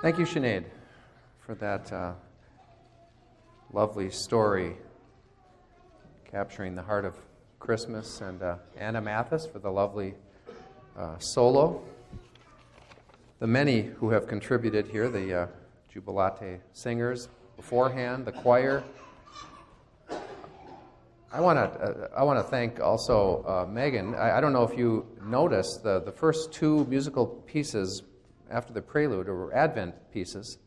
Thank you, Sinead, for that uh, lovely story capturing the heart of Christmas, and uh, Anna Mathis for the lovely uh, solo. The many who have contributed here, the uh, Jubilate singers beforehand, the choir. I want to uh, I want to thank also uh, Megan. I, I, don't know if you noticed the the first two musical pieces after the prelude or Advent pieces,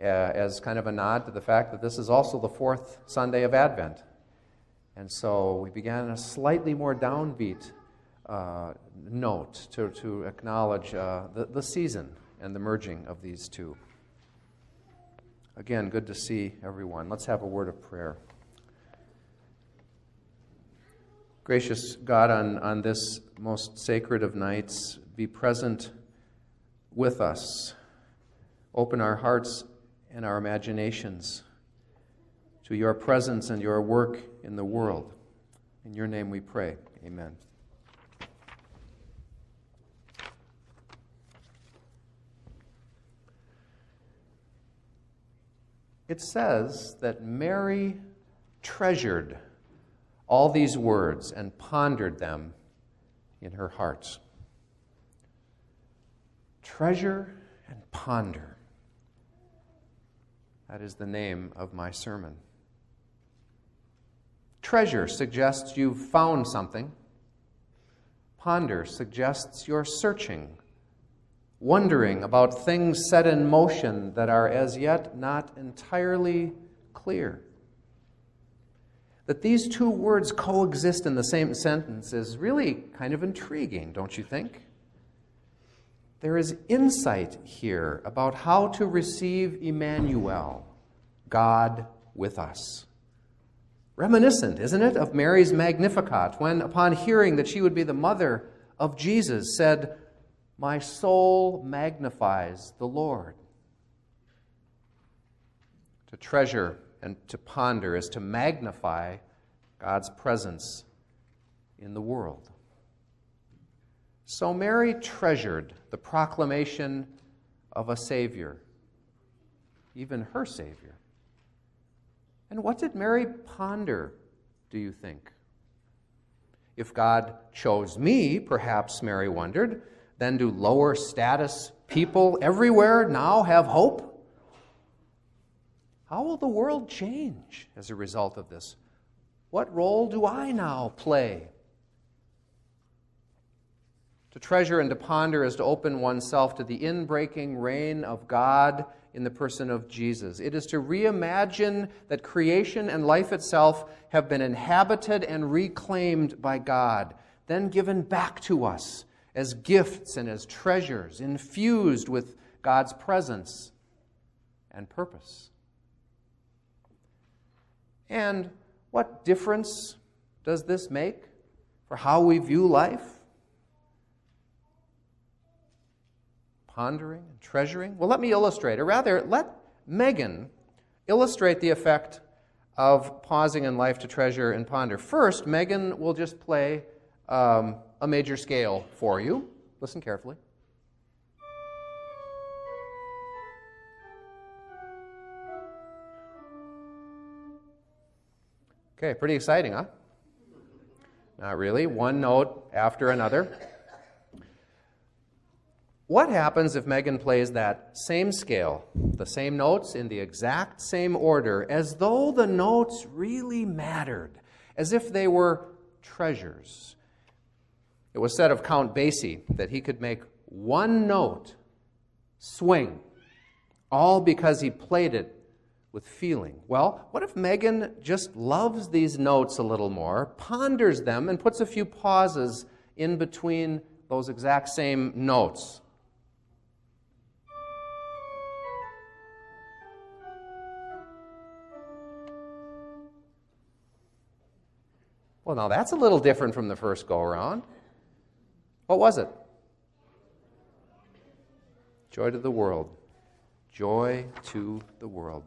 uh, as kind of a nod to the fact that this is also the fourth Sunday of Advent, and so we began a slightly more downbeat uh, note to to acknowledge uh, the the season and the merging of these two. Again, good to see everyone. Let's have a word of prayer. Gracious God, on, on this most sacred of nights, be present with us. Open our hearts and our imaginations to your presence and your work in the world. In your name we pray. Amen. It says that Mary treasured all these words and pondered them in her heart. Treasure and ponder. That is the name of my sermon. Treasure suggests you've found something. Ponder suggests you're searching, wondering about things set in motion that are as yet not entirely clear. That these two words coexist in the same sentence is really kind of intriguing, don't you think? There is insight here about how to receive Emmanuel, God with us. Reminiscent, isn't it, of Mary's Magnificat, when, upon hearing that she would be the mother of Jesus, said, My soul magnifies the Lord. To treasure and to ponder is to magnify God's presence in the world. So Mary treasured the proclamation of a Savior, even her Savior. And what did Mary ponder, do you think? If God chose me, perhaps Mary wondered, then do lower status people everywhere now have hope? How will the world change as a result of this? What role do I now play? To treasure and to ponder is to open oneself to the inbreaking reign of God in the person of Jesus. It is to reimagine that creation and life itself have been inhabited and reclaimed by God, then given back to us as gifts and as treasures, infused with God's presence and purpose. And what difference does this make for how we view life? Pondering and treasuring? Well, let me illustrate, or rather, let Megan illustrate the effect of pausing in life to treasure and ponder. First, Megan will just play um, a major scale for you. Listen carefully. Okay, pretty exciting, huh? Not really. One note after another. What happens if Megan plays that same scale, the same notes in the exact same order, as though the notes really mattered, as if they were treasures? It was said of Count Basie that he could make one note swing, all because he played it with feeling. Well, what if Megan just loves these notes a little more, ponders them, and puts a few pauses in between those exact same notes? Well, now that's a little different from the first go around. What was it? Joy to the world. Joy to the world.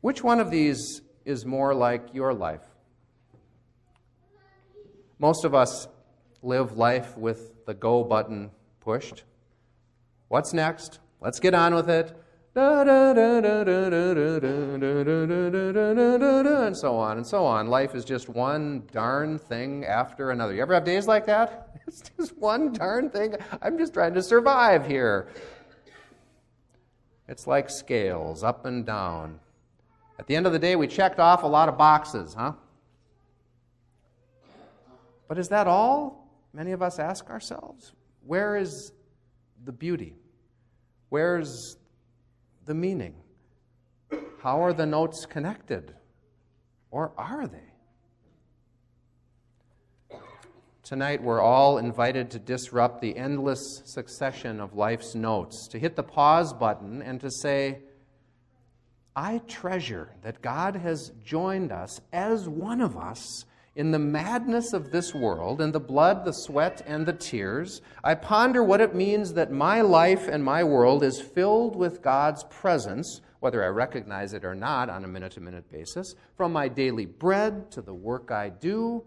Which one of these is more like your life? Most of us live life with the go button pushed. What's next? Let's get on with it. And so on and so on. Life is just one darn thing after another. You ever have days like that? It's just one darn thing. I'm just trying to survive here. It's like scales, up and down. At the end of the day, we checked off a lot of boxes, huh? But is that all? Many of us ask ourselves. Where is the beauty? Where's the meaning? How are the notes connected? Or are they? Tonight, we're all invited to disrupt the endless succession of life's notes, to hit the pause button and to say, I treasure that God has joined us as one of us in the madness of this world, in the blood, the sweat, and the tears. I ponder what it means that my life and my world is filled with God's presence, whether I recognize it or not on a minute to minute basis, from my daily bread to the work I do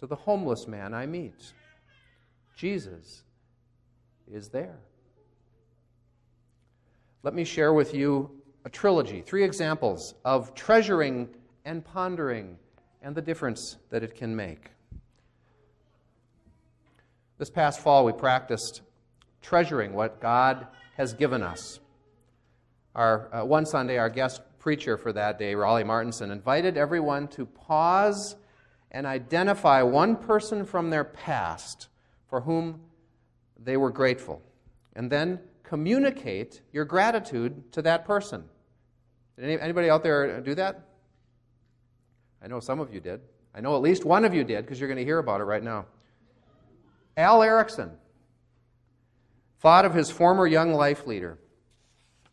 to the homeless man I meet. Jesus is there. Let me share with you a trilogy, three examples of treasuring and pondering and the difference that it can make. This past fall, we practiced treasuring what God has given us. Our, uh, one Sunday, our guest preacher for that day, Raleigh Martinson, invited everyone to pause and identify one person from their past for whom they were grateful, and then communicate your gratitude to that person. Did anybody out there do that? I know some of you did. I know at least one of you did because you're going to hear about it right now. Al Erickson thought of his former young life leader,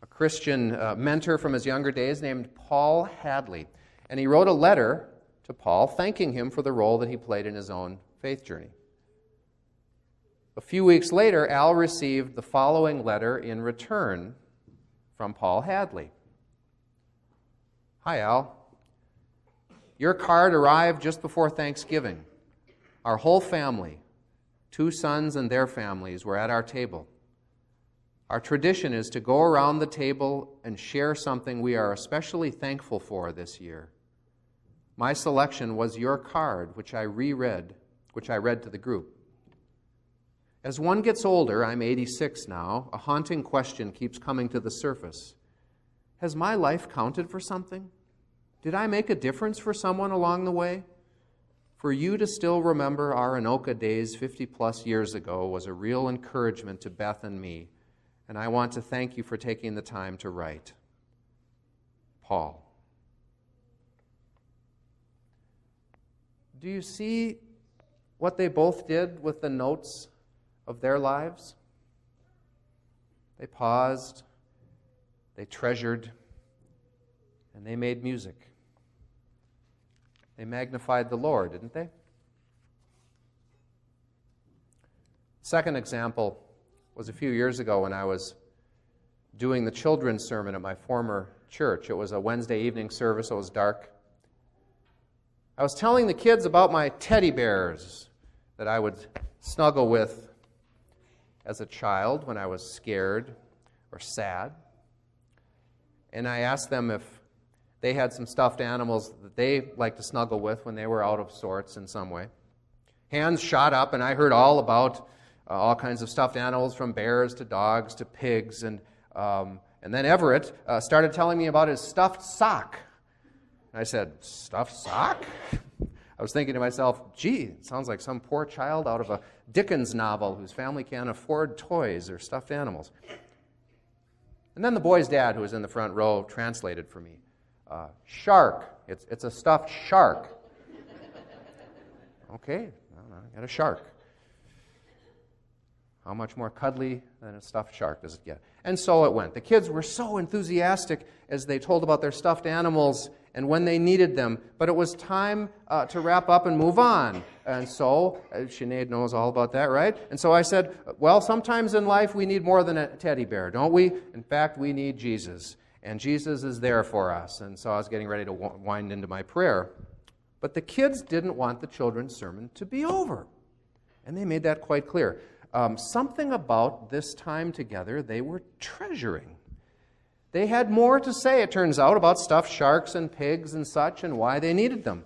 a Christian uh, mentor from his younger days named Paul Hadley, and he wrote a letter to Paul, thanking him for the role that he played in his own faith journey. A few weeks later, Al received the following letter in return from Paul Hadley Hi, Al. Your card arrived just before Thanksgiving. Our whole family, two sons and their families, were at our table. Our tradition is to go around the table and share something we are especially thankful for this year. My selection was your card, which I reread, which I read to the group. As one gets older, I'm 86 now, a haunting question keeps coming to the surface. Has my life counted for something? Did I make a difference for someone along the way? For you to still remember our Anoka days 50 plus years ago was a real encouragement to Beth and me, and I want to thank you for taking the time to write. Paul. Do you see what they both did with the notes of their lives? They paused, they treasured, and they made music. They magnified the Lord, didn't they? Second example was a few years ago when I was doing the children's sermon at my former church. It was a Wednesday evening service, it was dark. I was telling the kids about my teddy bears that I would snuggle with as a child when I was scared or sad. And I asked them if they had some stuffed animals that they liked to snuggle with when they were out of sorts in some way. Hands shot up, and I heard all about uh, all kinds of stuffed animals from bears to dogs to pigs. And, um, and then Everett uh, started telling me about his stuffed sock. And I said, Stuffed sock? I was thinking to myself, gee, it sounds like some poor child out of a Dickens novel whose family can't afford toys or stuffed animals. And then the boy's dad, who was in the front row, translated for me. Uh, shark. It's, it's a stuffed shark. okay, I got a shark. How much more cuddly than a stuffed shark does it get? And so it went. The kids were so enthusiastic as they told about their stuffed animals and when they needed them. But it was time uh, to wrap up and move on. And so, uh, Sinead knows all about that, right? And so I said, well, sometimes in life we need more than a teddy bear, don't we? In fact, we need Jesus. And Jesus is there for us. And so I was getting ready to wind into my prayer. But the kids didn't want the children's sermon to be over. And they made that quite clear. um, something about this time together they were treasuring. They had more to say, it turns out, about stuffed sharks and pigs and such and why they needed them.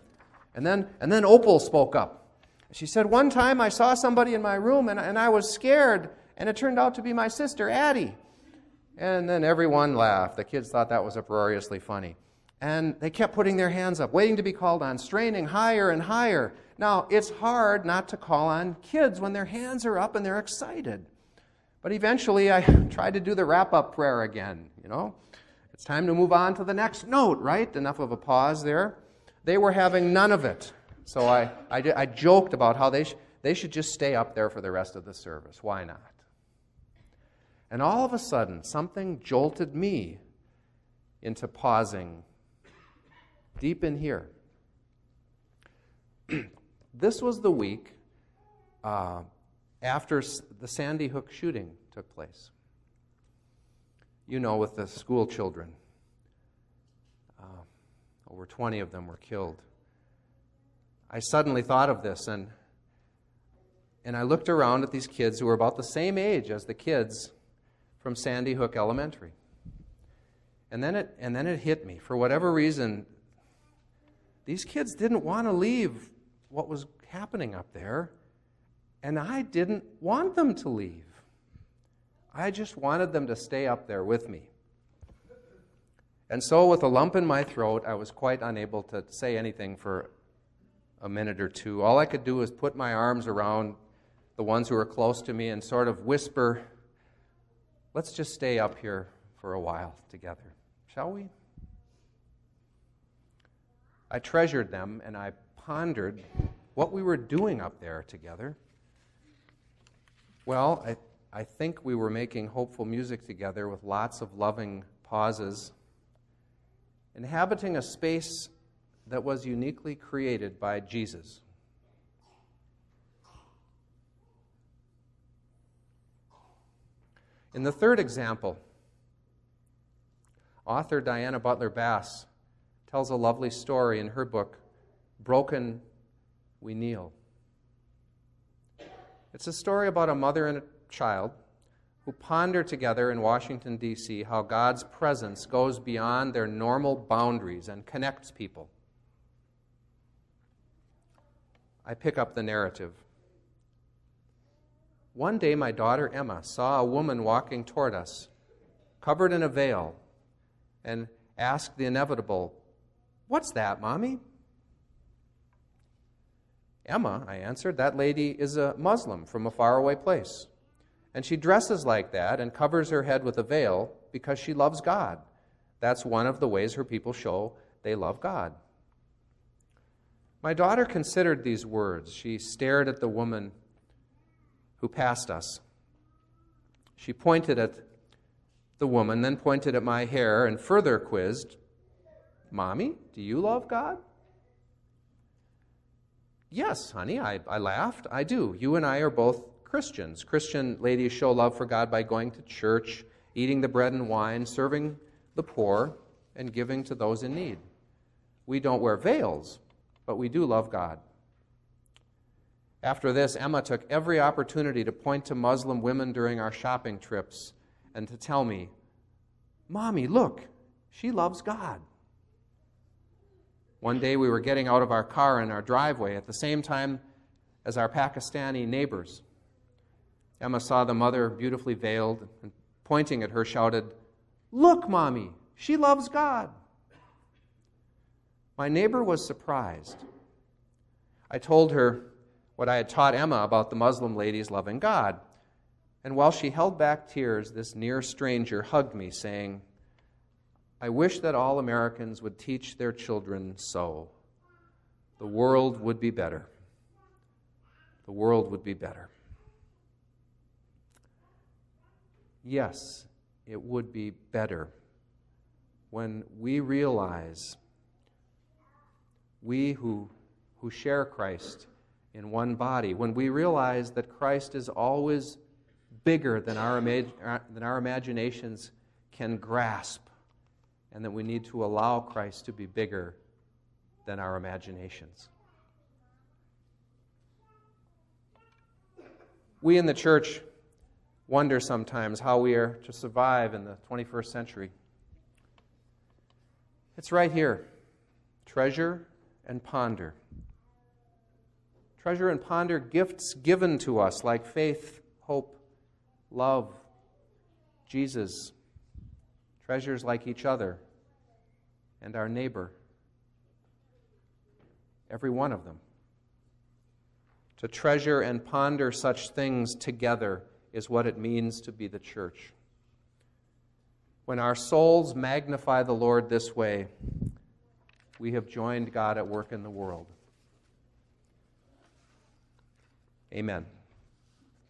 And then, and then Opal spoke up. She said, One time I saw somebody in my room and, and I was scared, and it turned out to be my sister, Addie. And then everyone laughed. The kids thought that was uproariously funny. And they kept putting their hands up, waiting to be called on, straining higher and higher. Now, it's hard not to call on kids when their hands are up and they're excited. But eventually, I tried to do the wrap up prayer again. You know, it's time to move on to the next note, right? Enough of a pause there. They were having none of it. So I, I, I joked about how they, sh- they should just stay up there for the rest of the service. Why not? And all of a sudden, something jolted me into pausing deep in here. this was the week uh, after the Sandy Hook shooting took place. You know, with the school children. Uh, over 20 of them were killed. I suddenly thought of this and, and I looked around at these kids who were about the same age as the kids from Sandy Hook Elementary. And then it, and then it hit me. For whatever reason, these kids didn't want to leave what was happening up there, and I didn't want them to leave. I just wanted them to stay up there with me. And so, with a lump in my throat, I was quite unable to say anything for a minute or two. All I could do was put my arms around the ones who were close to me and sort of whisper, Let's just stay up here for a while together, shall we? I treasured them and I pondered what we were doing up there together. Well, I, I think we were making hopeful music together with lots of loving pauses, inhabiting a space that was uniquely created by Jesus. In the third example, author Diana Butler Bass tells a lovely story in her book, Broken We Kneel. It's a story about a mother and a child who ponder together in Washington, D.C., how God's presence goes beyond their normal boundaries and connects people. I pick up the narrative. One day, my daughter Emma saw a woman walking toward us, covered in a veil, and asked the inevitable, What's that, Mommy? Emma, I answered, that lady is a Muslim from a faraway place. And she dresses like that and covers her head with a veil because she loves God. That's one of the ways her people show they love God. My daughter considered these words. She stared at the woman who passed us. She pointed at the woman, then pointed at my hair, and further quizzed Mommy, do you love God? Yes, honey, I, I laughed. I do. You and I are both Christians. Christian ladies show love for God by going to church, eating the bread and wine, serving the poor, and giving to those in need. We don't wear veils, but we do love God. After this, Emma took every opportunity to point to Muslim women during our shopping trips and to tell me, Mommy, look, she loves God. One day we were getting out of our car in our driveway at the same time as our Pakistani neighbors. Emma saw the mother beautifully veiled and pointing at her shouted, Look, Mommy, she loves God. My neighbor was surprised. I told her what I had taught Emma about the Muslim ladies loving God. And while she held back tears, this near stranger hugged me, saying, I wish that all Americans would teach their children so. The world would be better. The world would be better. Yes, it would be better when we realize we who, who share Christ in one body, when we realize that Christ is always bigger than our, than our imaginations can grasp, and that we need to allow Christ to be bigger than our imaginations. We in the church wonder sometimes how we are to survive in the 21st century. It's right here treasure and ponder. Treasure and ponder gifts given to us like faith, hope, love, Jesus, treasures like each other and our neighbor. Every one of them. To treasure and ponder such things together is what it means to be the church. When our souls magnify the Lord this way, we have joined God at work in the world. Amen.